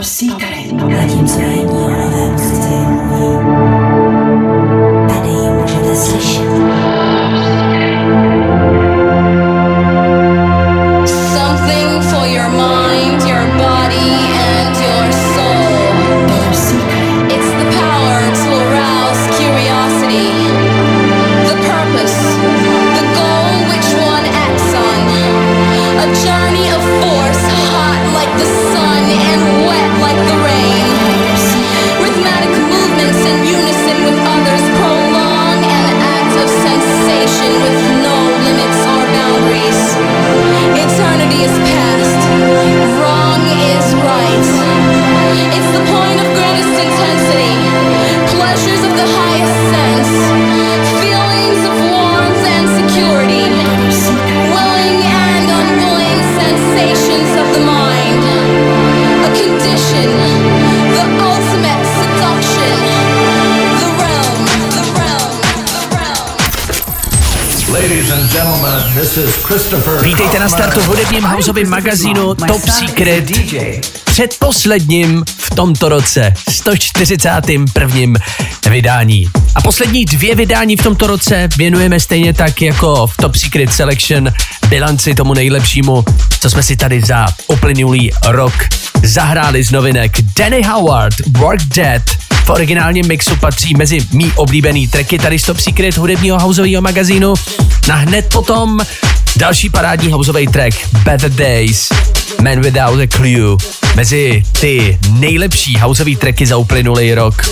Top Secret. Zatímco Vítejte na startu v hudebním houseovém magazínu Top Secret. DJ. Předposledním v tomto roce, 141. vydání. A poslední dvě vydání v tomto roce věnujeme stejně tak jako v Top Secret Selection bilanci tomu nejlepšímu, co jsme si tady za uplynulý rok zahráli z novinek. Danny Howard, Work Dead, originálním mixu patří mezi mý oblíbený tracky tady z Top Secret hudebního houseového magazínu. Na hned potom další parádní houseový track Better Days, Man Without a Clue. Mezi ty nejlepší houseový tracky za uplynulý rok.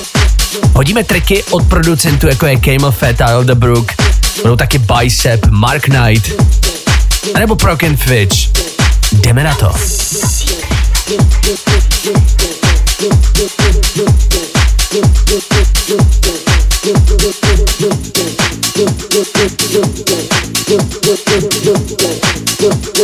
Hodíme tracky od producentů jako je Camel Fat a Elderbrook, budou taky Bicep, Mark Knight, anebo Proc and Fitch. Jdeme na to. Look, look, look, look, look, Work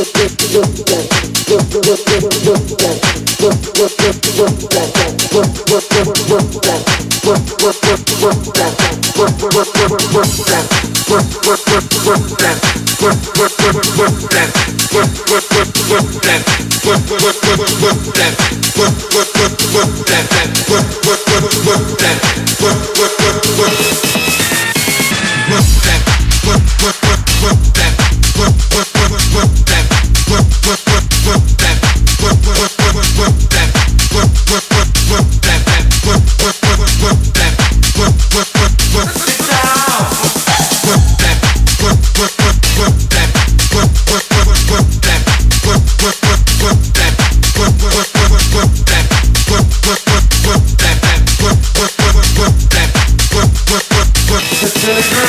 Let's go.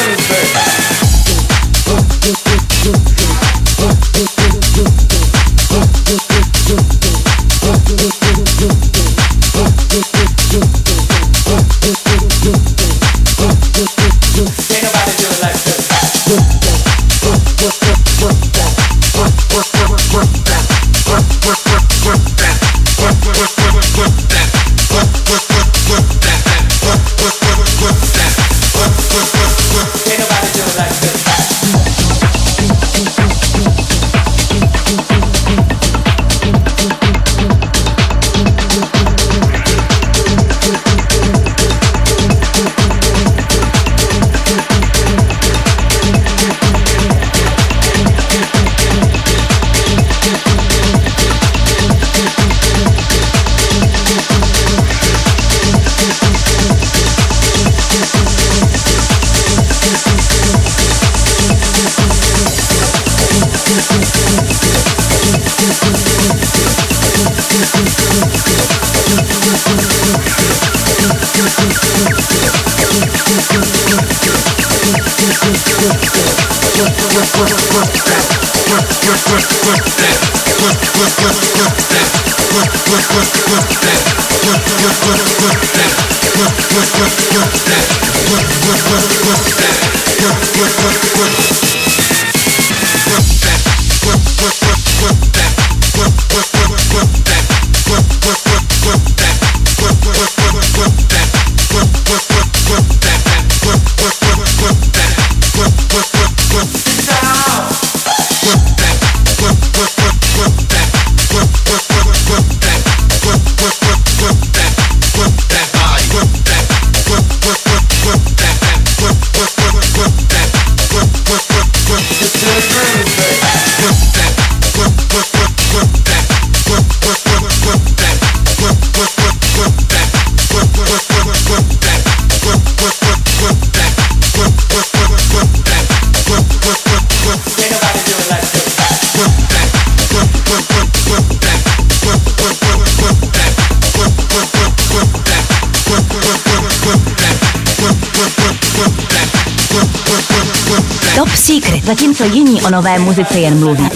Secret. Zatímco jiní o nové muzice jen mluví.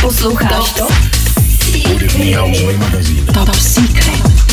Posloucháš to? Top Secret.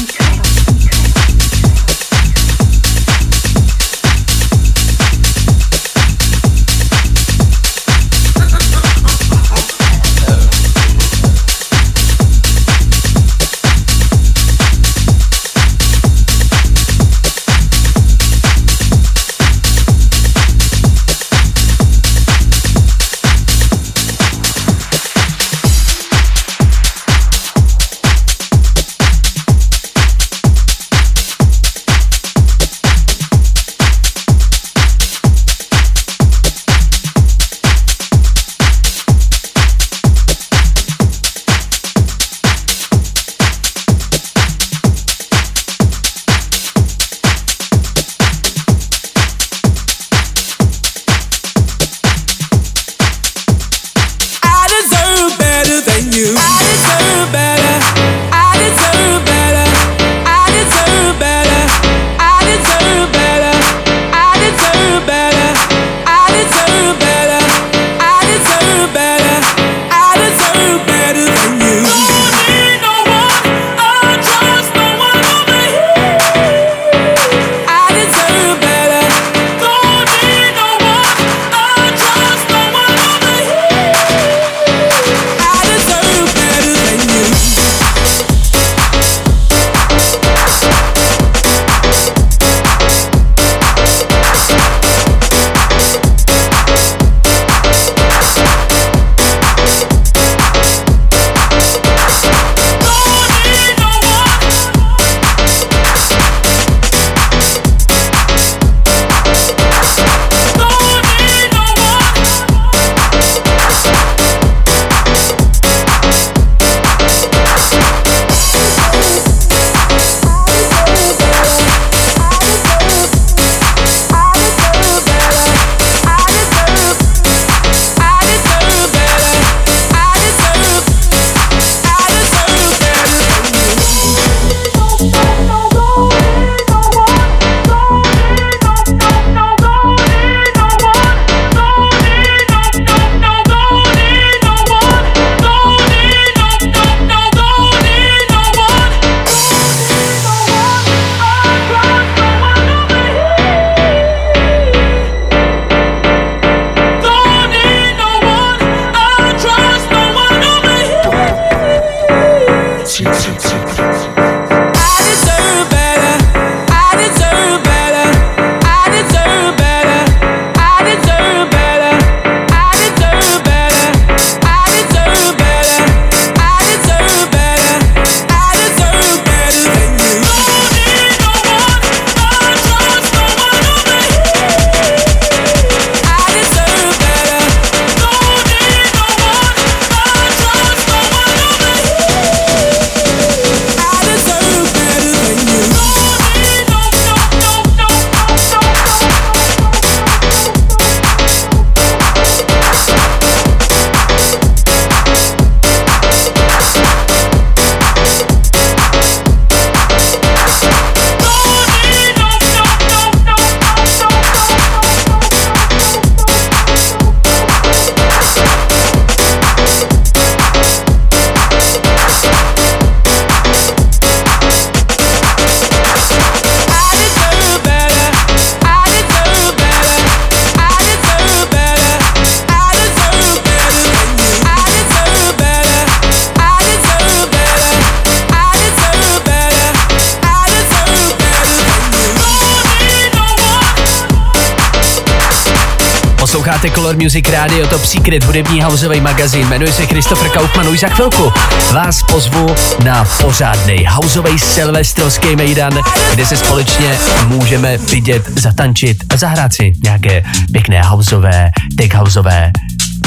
Posloucháte Color Music Radio, Top Secret, hudební houseový magazín. Jmenuji se Christopher Kaufman, už za chvilku vás pozvu na pořádný houseový silvestrovský mejdan, kde se společně můžeme vidět, zatančit a zahrát si nějaké pěkné houseové, tech houseové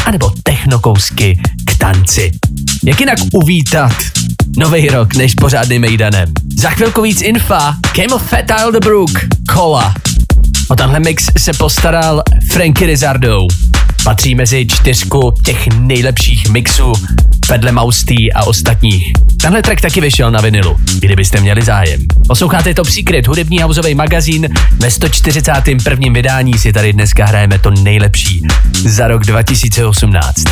anebo technokousky k tanci. Jak jinak uvítat nový rok než pořádným mejdanem? Za chvilku víc infa, Came of Fat the Brook, Kola. O tenhle mix se postaral Frankie Rizardo. Patří mezi čtyřku těch nejlepších mixů vedle Maustý a ostatních. Tenhle track taky vyšel na vinilu, kdybyste měli zájem. Posloucháte Top Secret, hudební hauzový magazín. Ve 141. vydání si tady dneska hrajeme to nejlepší za rok 2018.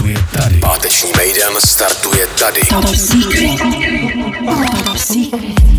startuje tady. Páteční Maiden startuje tady. Top Secret. Top Secret.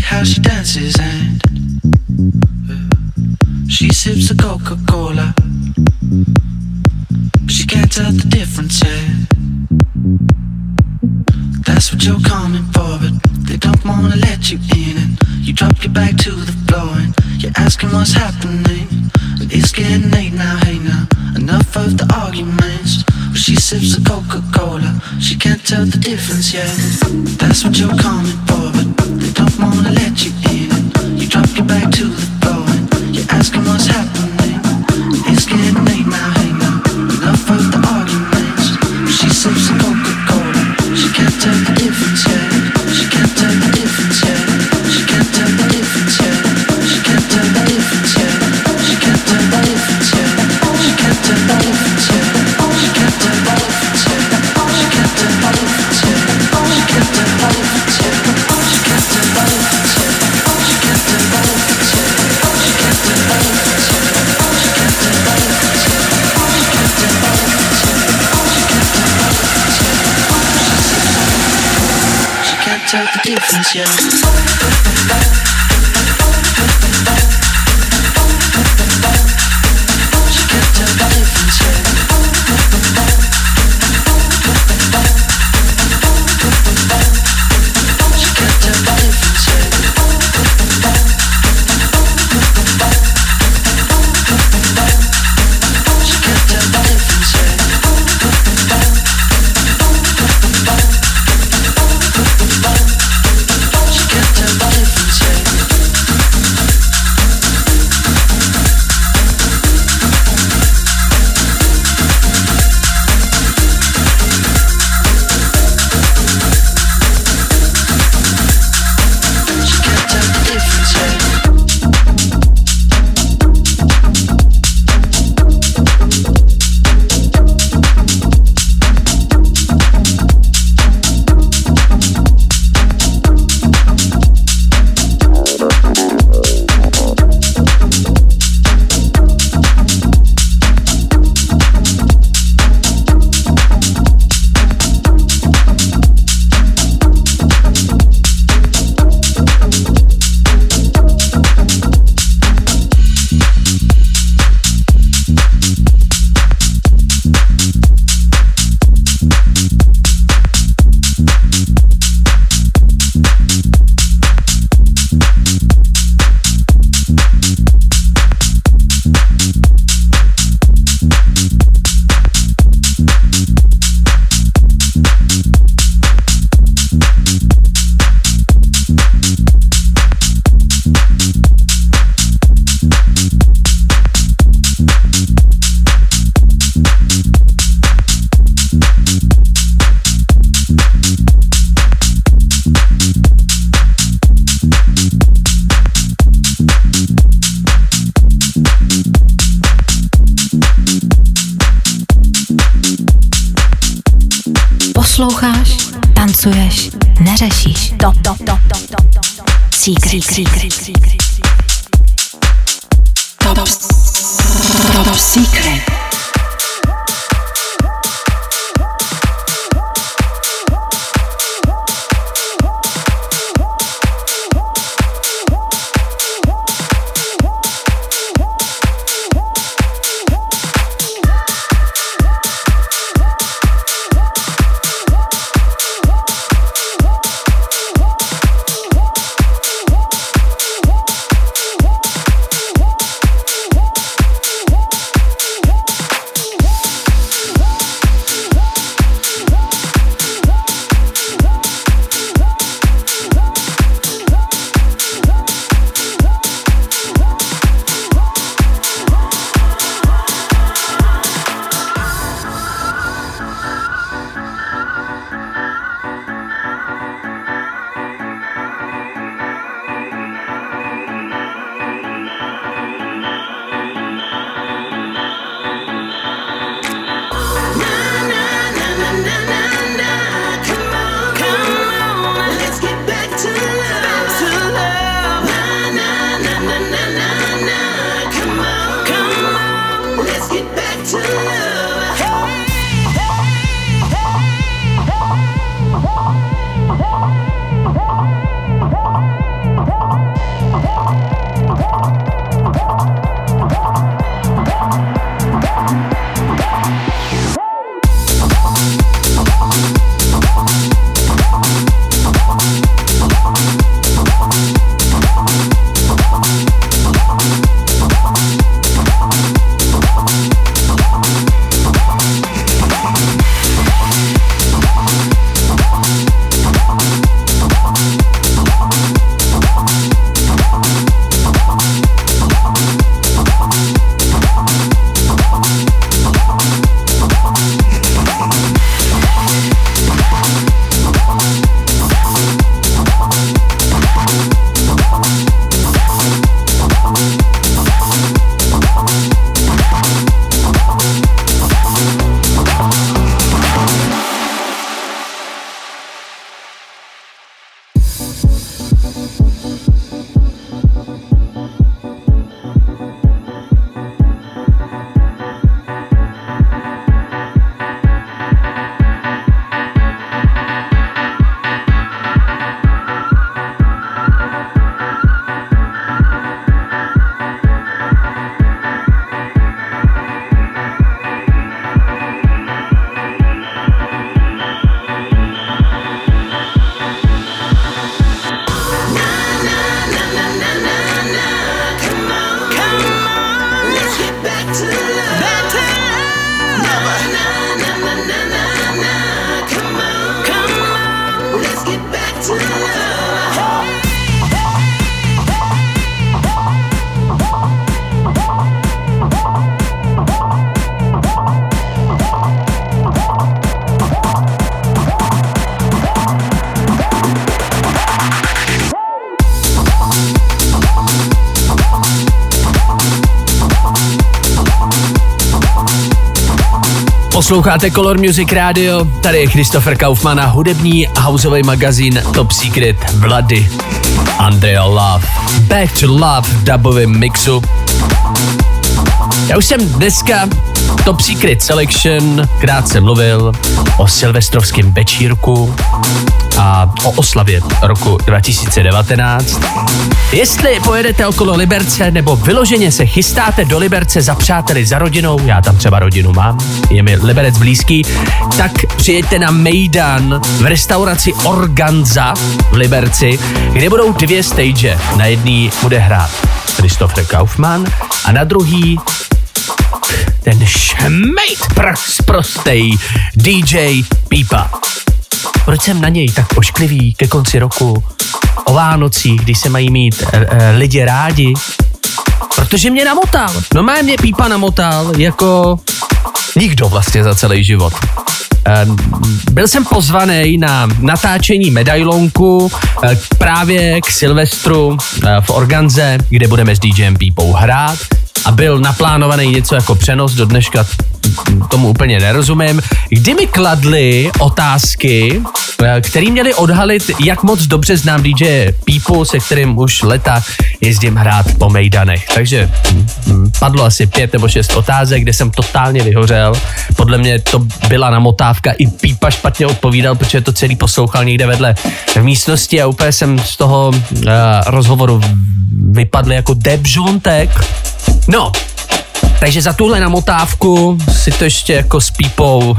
how she dances and uh, she sips a Coca Cola. She can't tell the difference yet. That's what you're coming for, but they don't wanna let you in. And you drop your bag to the floor and you're asking what's happening. It's getting late now, hey now. Enough of the arguments. Well, she sips the Coca Cola. She can't tell the difference yet. That's what you're coming for, but they don't wanna let you in. You drop your back to the floor and you ask them what's happening. The Posloucháte Color Music Radio, tady je Christopher Kaufmann a hudební houseový magazín Top Secret Bloody. Andrea Love. Back to Love v dubovém mixu. Já už jsem dneska Top Secret Selection krátce mluvil o silvestrovském večírku a o oslavě roku 2019. Jestli pojedete okolo Liberce nebo vyloženě se chystáte do Liberce za přáteli, za rodinou, já tam třeba rodinu mám, je mi Liberec blízký, tak přijeďte na Mejdan v restauraci Organza v Liberci, kde budou dvě stage. Na jedný bude hrát Christopher Kaufmann a na druhý ten šmejt prs prostej DJ Pípa. Proč jsem na něj tak ošklivý ke konci roku? O Vánocích, když se mají mít e, e, lidi rádi? Protože mě namotal. No má mě Pípa namotal jako nikdo vlastně za celý život. Ehm, byl jsem pozvaný na natáčení medailonku eh, právě k Silvestru v Organze, kde budeme s DJem Pípou hrát a byl naplánovaný něco jako přenos do dneška tomu úplně nerozumím, kdy mi kladli otázky, eh, které měly odhalit, jak moc dobře znám DJ Pípu, se kterým už leta jezdím hrát po Mejdanech. Takže hm, padlo asi pět nebo šest otázek, kde jsem totálně vyhořel. Podle mě to byla namotávka, i Pípa špatně odpovídal, protože to celý poslouchal někde vedle v místnosti a úplně jsem z toho uh, rozhovoru vypadl jako debžontek. No, takže za tuhle namotávku si to ještě jako s pípou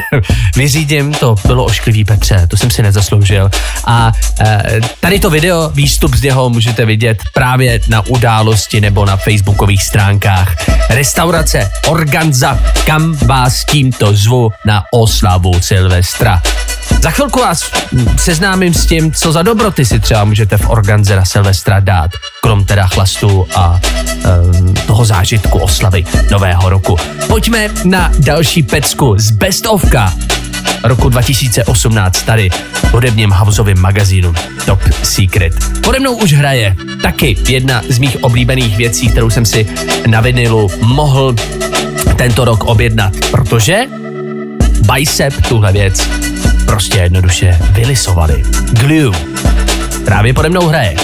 vyřídím, to bylo ošklivý Petře, to jsem si nezasloužil. A e, tady to video, výstup z něho můžete vidět právě na události nebo na facebookových stránkách. Restaurace Organza, kam vás tímto zvu na oslavu Silvestra. Za chvilku vás seznámím s tím, co za dobroty si třeba můžete v Organze na Silvestra dát, krom teda chlastu a um, toho zážitku oslavy nového roku. Pojďme na další pecku z Best ofka roku 2018 tady v hudebním houseovém magazínu Top Secret. Pode mnou už hraje taky jedna z mých oblíbených věcí, kterou jsem si na vinilu mohl tento rok objednat, protože Bicep tuhle věc prostě jednoduše vylisovali. Glue. Právě pode mnou hraje.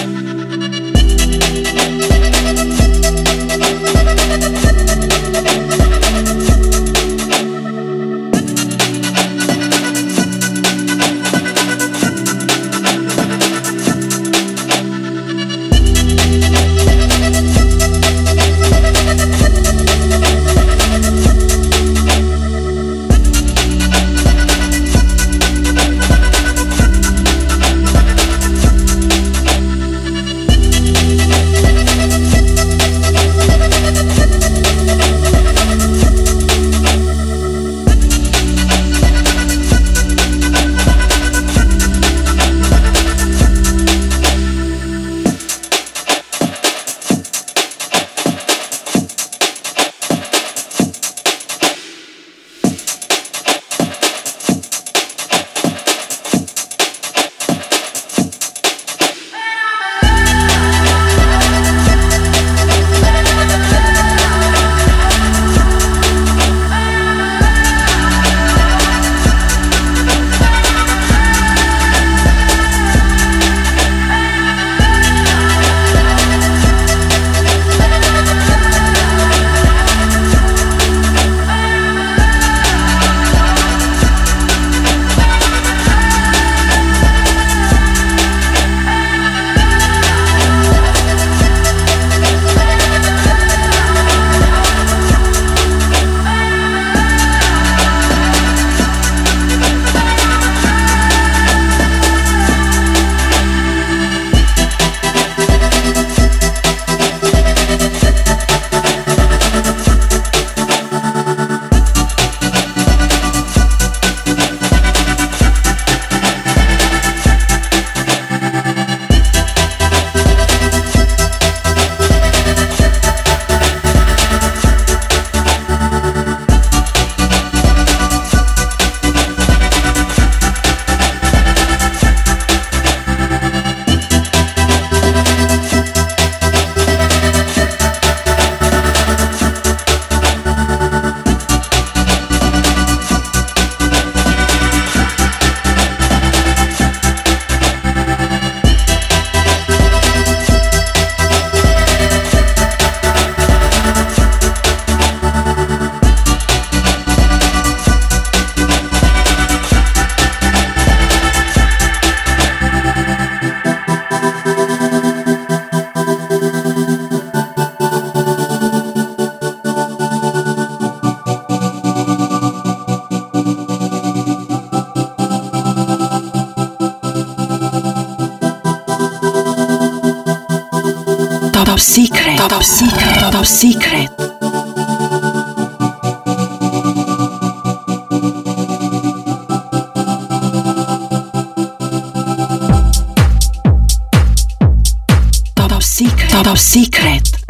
Secret. Top secret.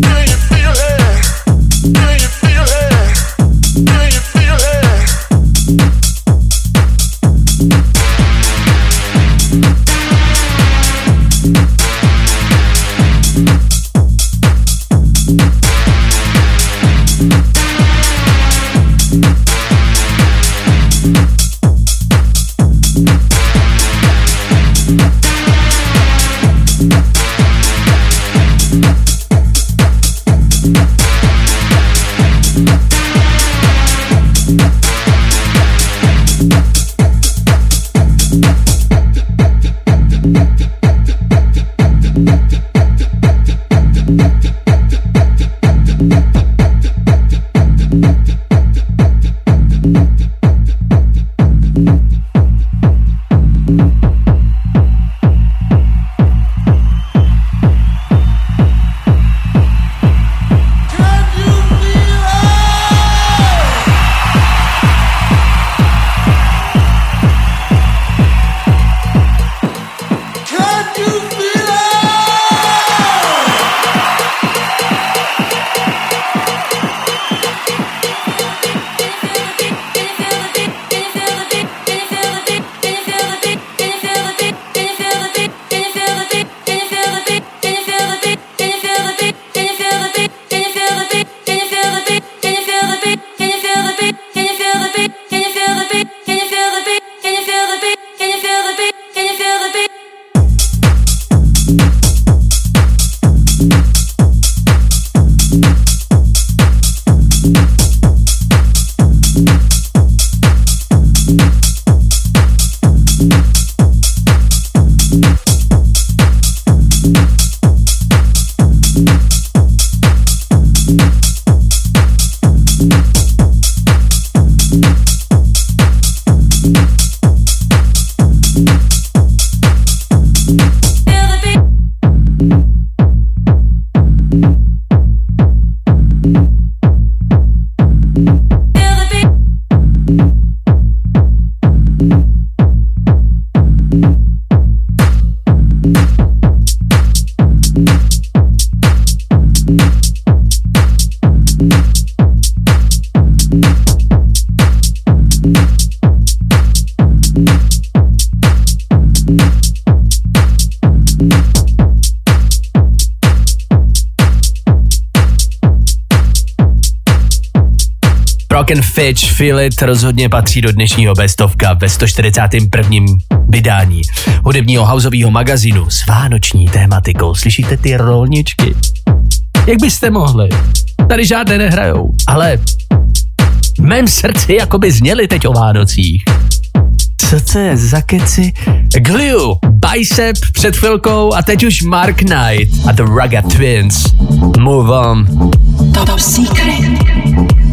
Good. And Fitch Feel It rozhodně patří do dnešního bestovka ve 141. vydání hudebního houseového magazínu s vánoční tématikou. Slyšíte ty rolničky? Jak byste mohli? Tady žádné nehrajou, ale v mém srdci jako by zněly teď o Vánocích. Co to je za keci? Glue, Bicep před chvilkou a teď už Mark Knight a The Rugged Twins. Move on. Top Secret.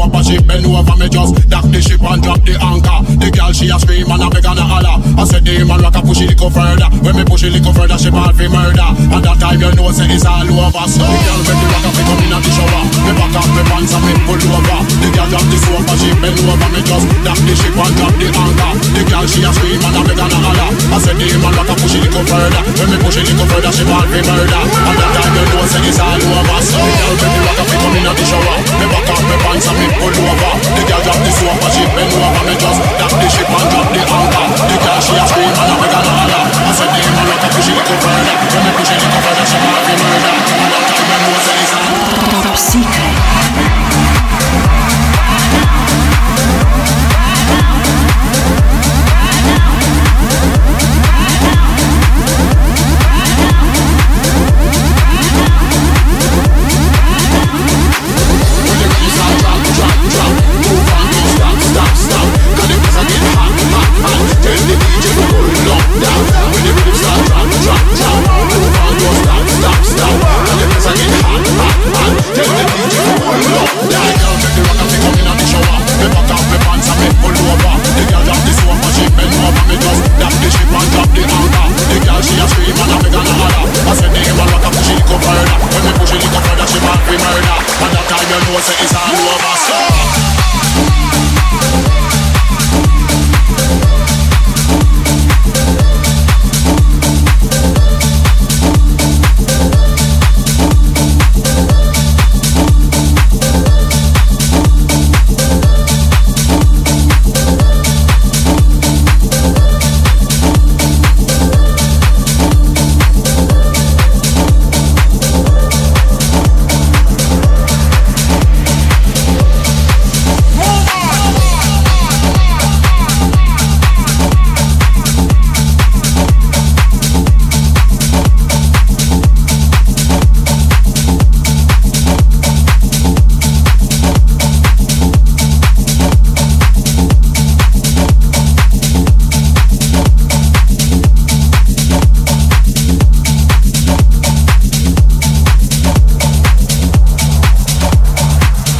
up a ship, bend over me just dock the ship and drop the anchor. The girl she a scream and beg and a. I said the man rock a push it further. When me push it further, she ball fi murder. And that time you know say it's all over. So the girl the rock a up in a the shower. Me back up me pants and me pull over. The girl drop the soap and she bend over me just dock the ship and drop the anchor. The girl she a scream and I beg and a holler. I said the man rock a push it little further. When me push it little further, she ball fi murder. And that time you know say it's all over. So the girl make the rock a pick come in a the shower.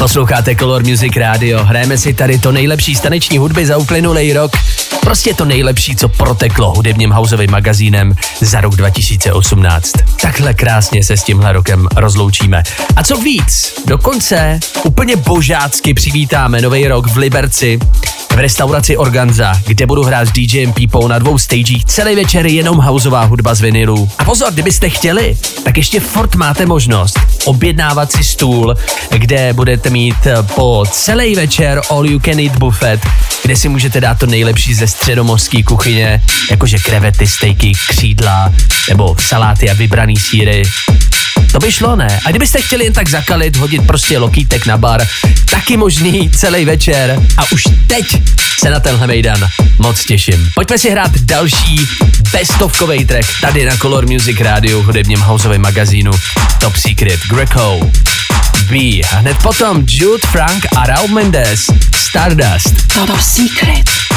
Posloucháte Color Music Radio, hrajeme si tady to nejlepší staneční hudby za uplynulý rok. Prostě to nejlepší, co proteklo hudebním houseovým magazínem za rok 2018. Takhle krásně se s tímhle rokem rozloučíme. A co víc, dokonce úplně božácky přivítáme nový rok v Liberci v restauraci Organza, kde budu hrát s DJem Pípou na dvou stagech celý večer jenom houseová hudba z vinilu. A pozor, kdybyste chtěli, tak ještě fort máte možnost objednávat si stůl, kde budete mít po celý večer all you can eat buffet, kde si můžete dát to nejlepší ze středomořské kuchyně, jakože krevety, stejky, křídla nebo saláty a vybraný síry. To by šlo, ne? A kdybyste chtěli jen tak zakalit, hodit prostě lokítek na bar, taky možný celý večer. A už teď se na tenhle mejdan moc těším. Pojďme si hrát další bestovkový track tady na Color Music Radio, hudebním houseovém magazínu Top Secret Greco. B. Hned potom Jude Frank a Raul Mendes Stardust. Top Secret.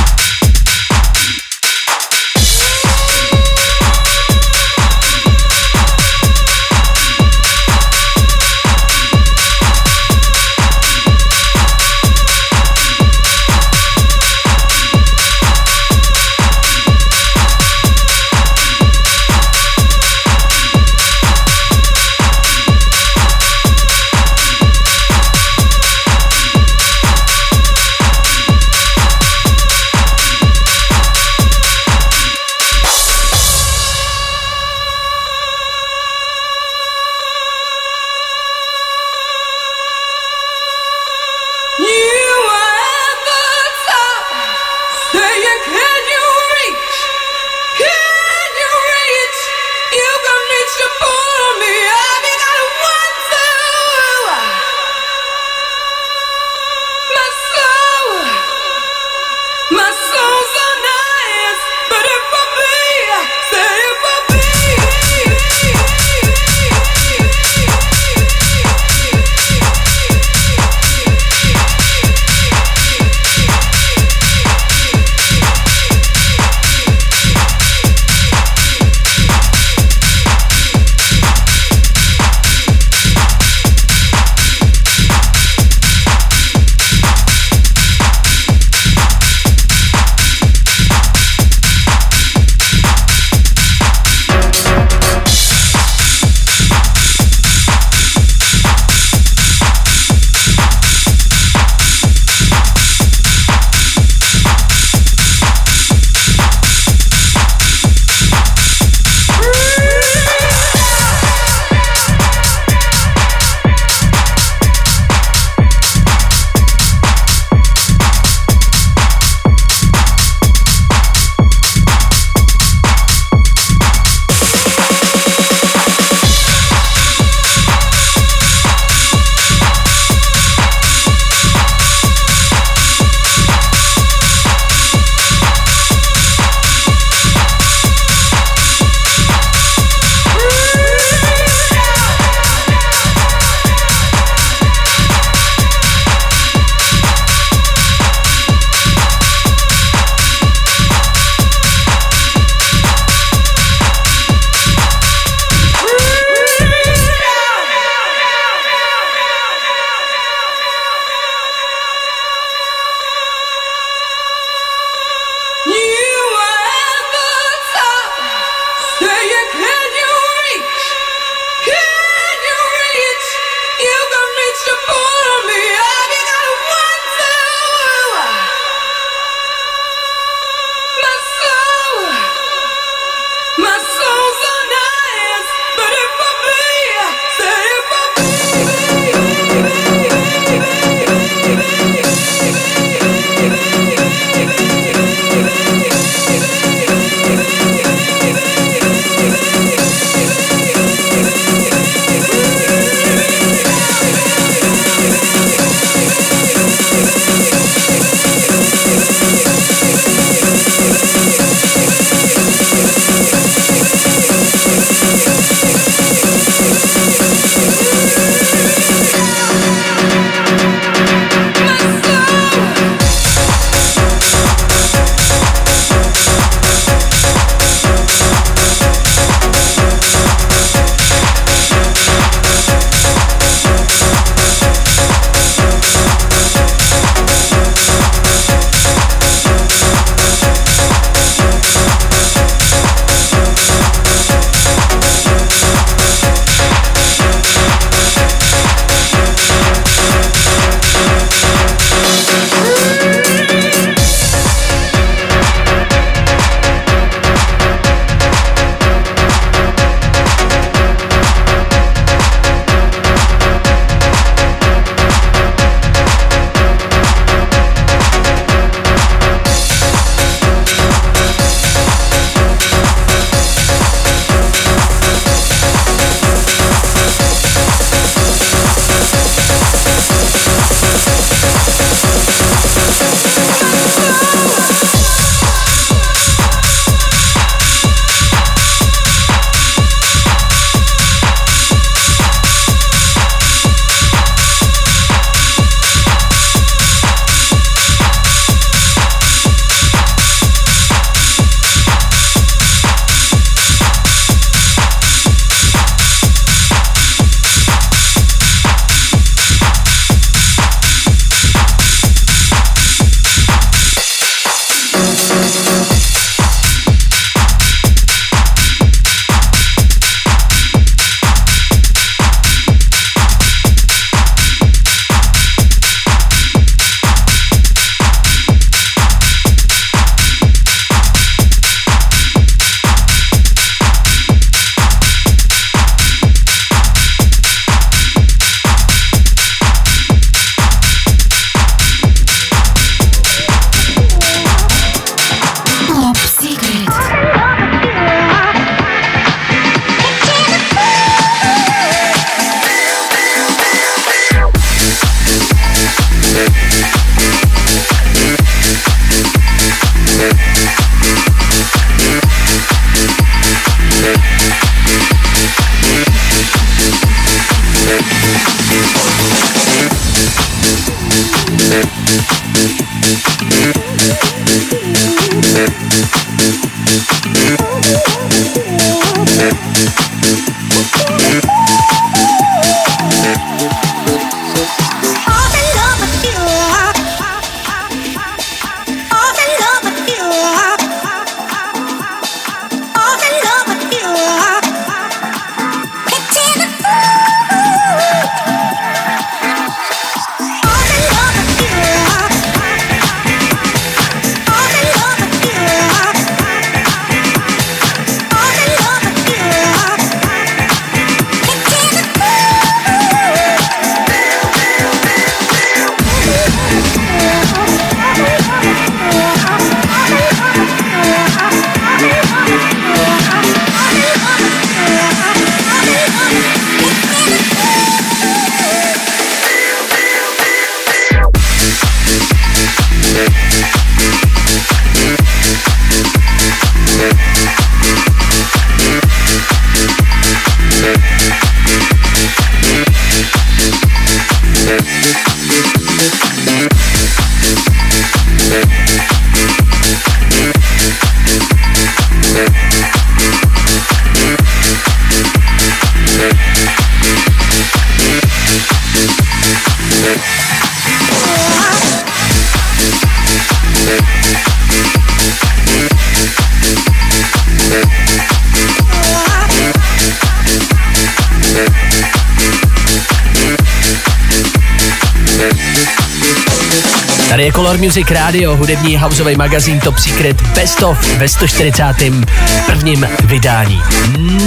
Music Radio, hudební houseový magazín Top Secret Best of ve 141. vydání.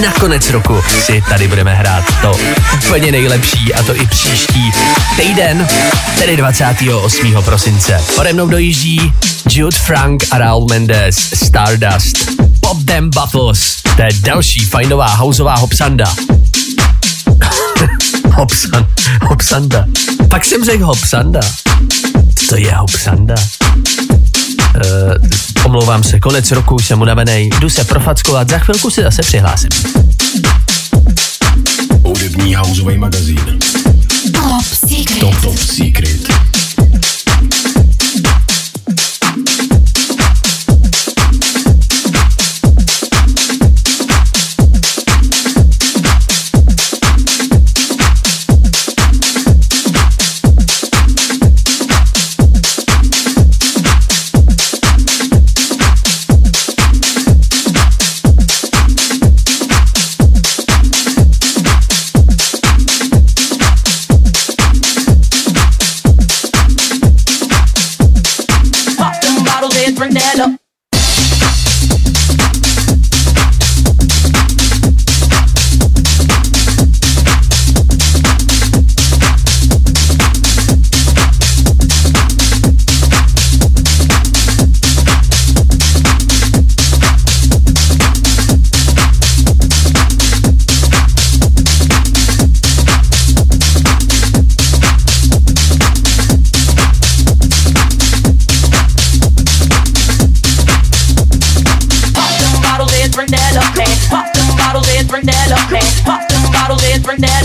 Na konec roku si tady budeme hrát to úplně nejlepší a to i příští týden, tedy 28. prosince. Pode mnou dojíždí Jude Frank a Raul Mendes Stardust. Pop Them Buffles. To je další fajnová houseová hopsanda. Hopsan, Hopsanda. Tak jsem řekl Hopsanda. Co je Hopsanda? Uh, omlouvám se, konec roku jsem unavený, jdu se profackovat, za chvilku si zase přihlásím. Hudební houseový magazín. Top Secret. Top Top Secret.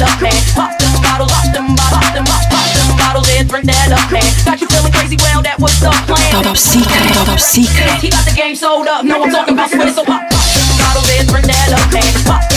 up, man. Pop them bottles, pop them, pop them, pop, pop them bottles, and drink that up, man. Got you feeling crazy? Well, that was the plan. Top up secret, top up secret. He got the game sold up. No, I'm talking about sweat, so pop, pop them bottles, and drink that up, man. Pop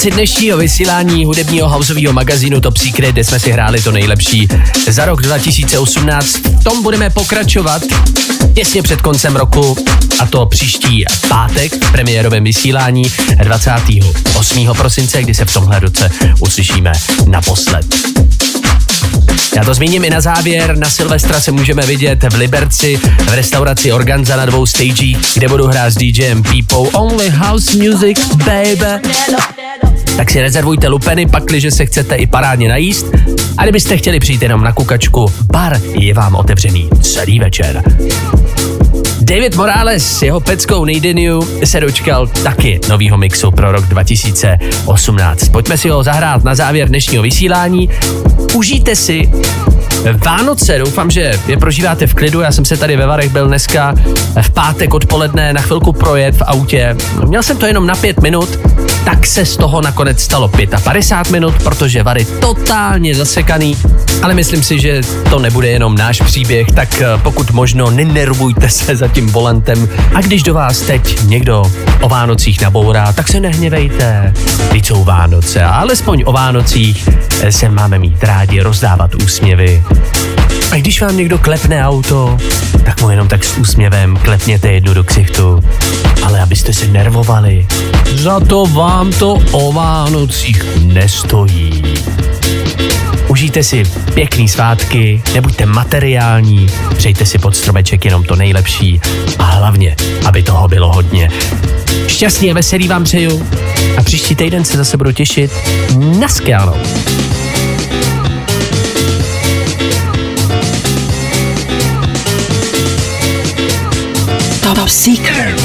konci dnešního vysílání hudebního houseového magazínu Top Secret, kde jsme si hráli to nejlepší za rok 2018. V tom budeme pokračovat těsně před koncem roku a to příští pátek v premiérovém vysílání 28. prosince, kdy se v tomhle roce uslyšíme naposled. Já to zmíním i na závěr. Na Silvestra se můžeme vidět v Liberci v restauraci Organza na dvou stagích, kde budu hrát s DJem People Only House Music, baby. Tak si rezervujte lupeny, pakliže se chcete i parádně najíst. A kdybyste chtěli přijít jenom na kukačku, bar je vám otevřený celý večer. David Morales s jeho peckou Needin se dočkal taky novýho mixu pro rok 2018. Pojďme si ho zahrát na závěr dnešního vysílání. Užijte si Vánoce, doufám, že je prožíváte v klidu. Já jsem se tady ve Varech byl dneska v pátek odpoledne na chvilku projet v autě. Měl jsem to jenom na pět minut, tak se z toho nakonec stalo 55 minut, protože Vary totálně zasekaný. Ale myslím si, že to nebude jenom náš příběh, tak eh, pokud možno nenervujte se za tím volantem. A když do vás teď někdo o Vánocích nabourá, tak se nehněvejte. Teď jsou Vánoce a alespoň o Vánocích eh, se máme mít rádi, rozdávat úsměvy. A když vám někdo klepne auto, tak mu jenom tak s úsměvem klepněte jednu do ksichtu. Ale abyste se nervovali, za to vám to o Vánocích nestojí. Užijte si pěkný svátky, nebuďte materiální, přejte si pod stromeček jenom to nejlepší a hlavně, aby toho bylo hodně. Šťastný a veselý vám přeju a příští týden se zase budu těšit. Naschledanou. Top Secret.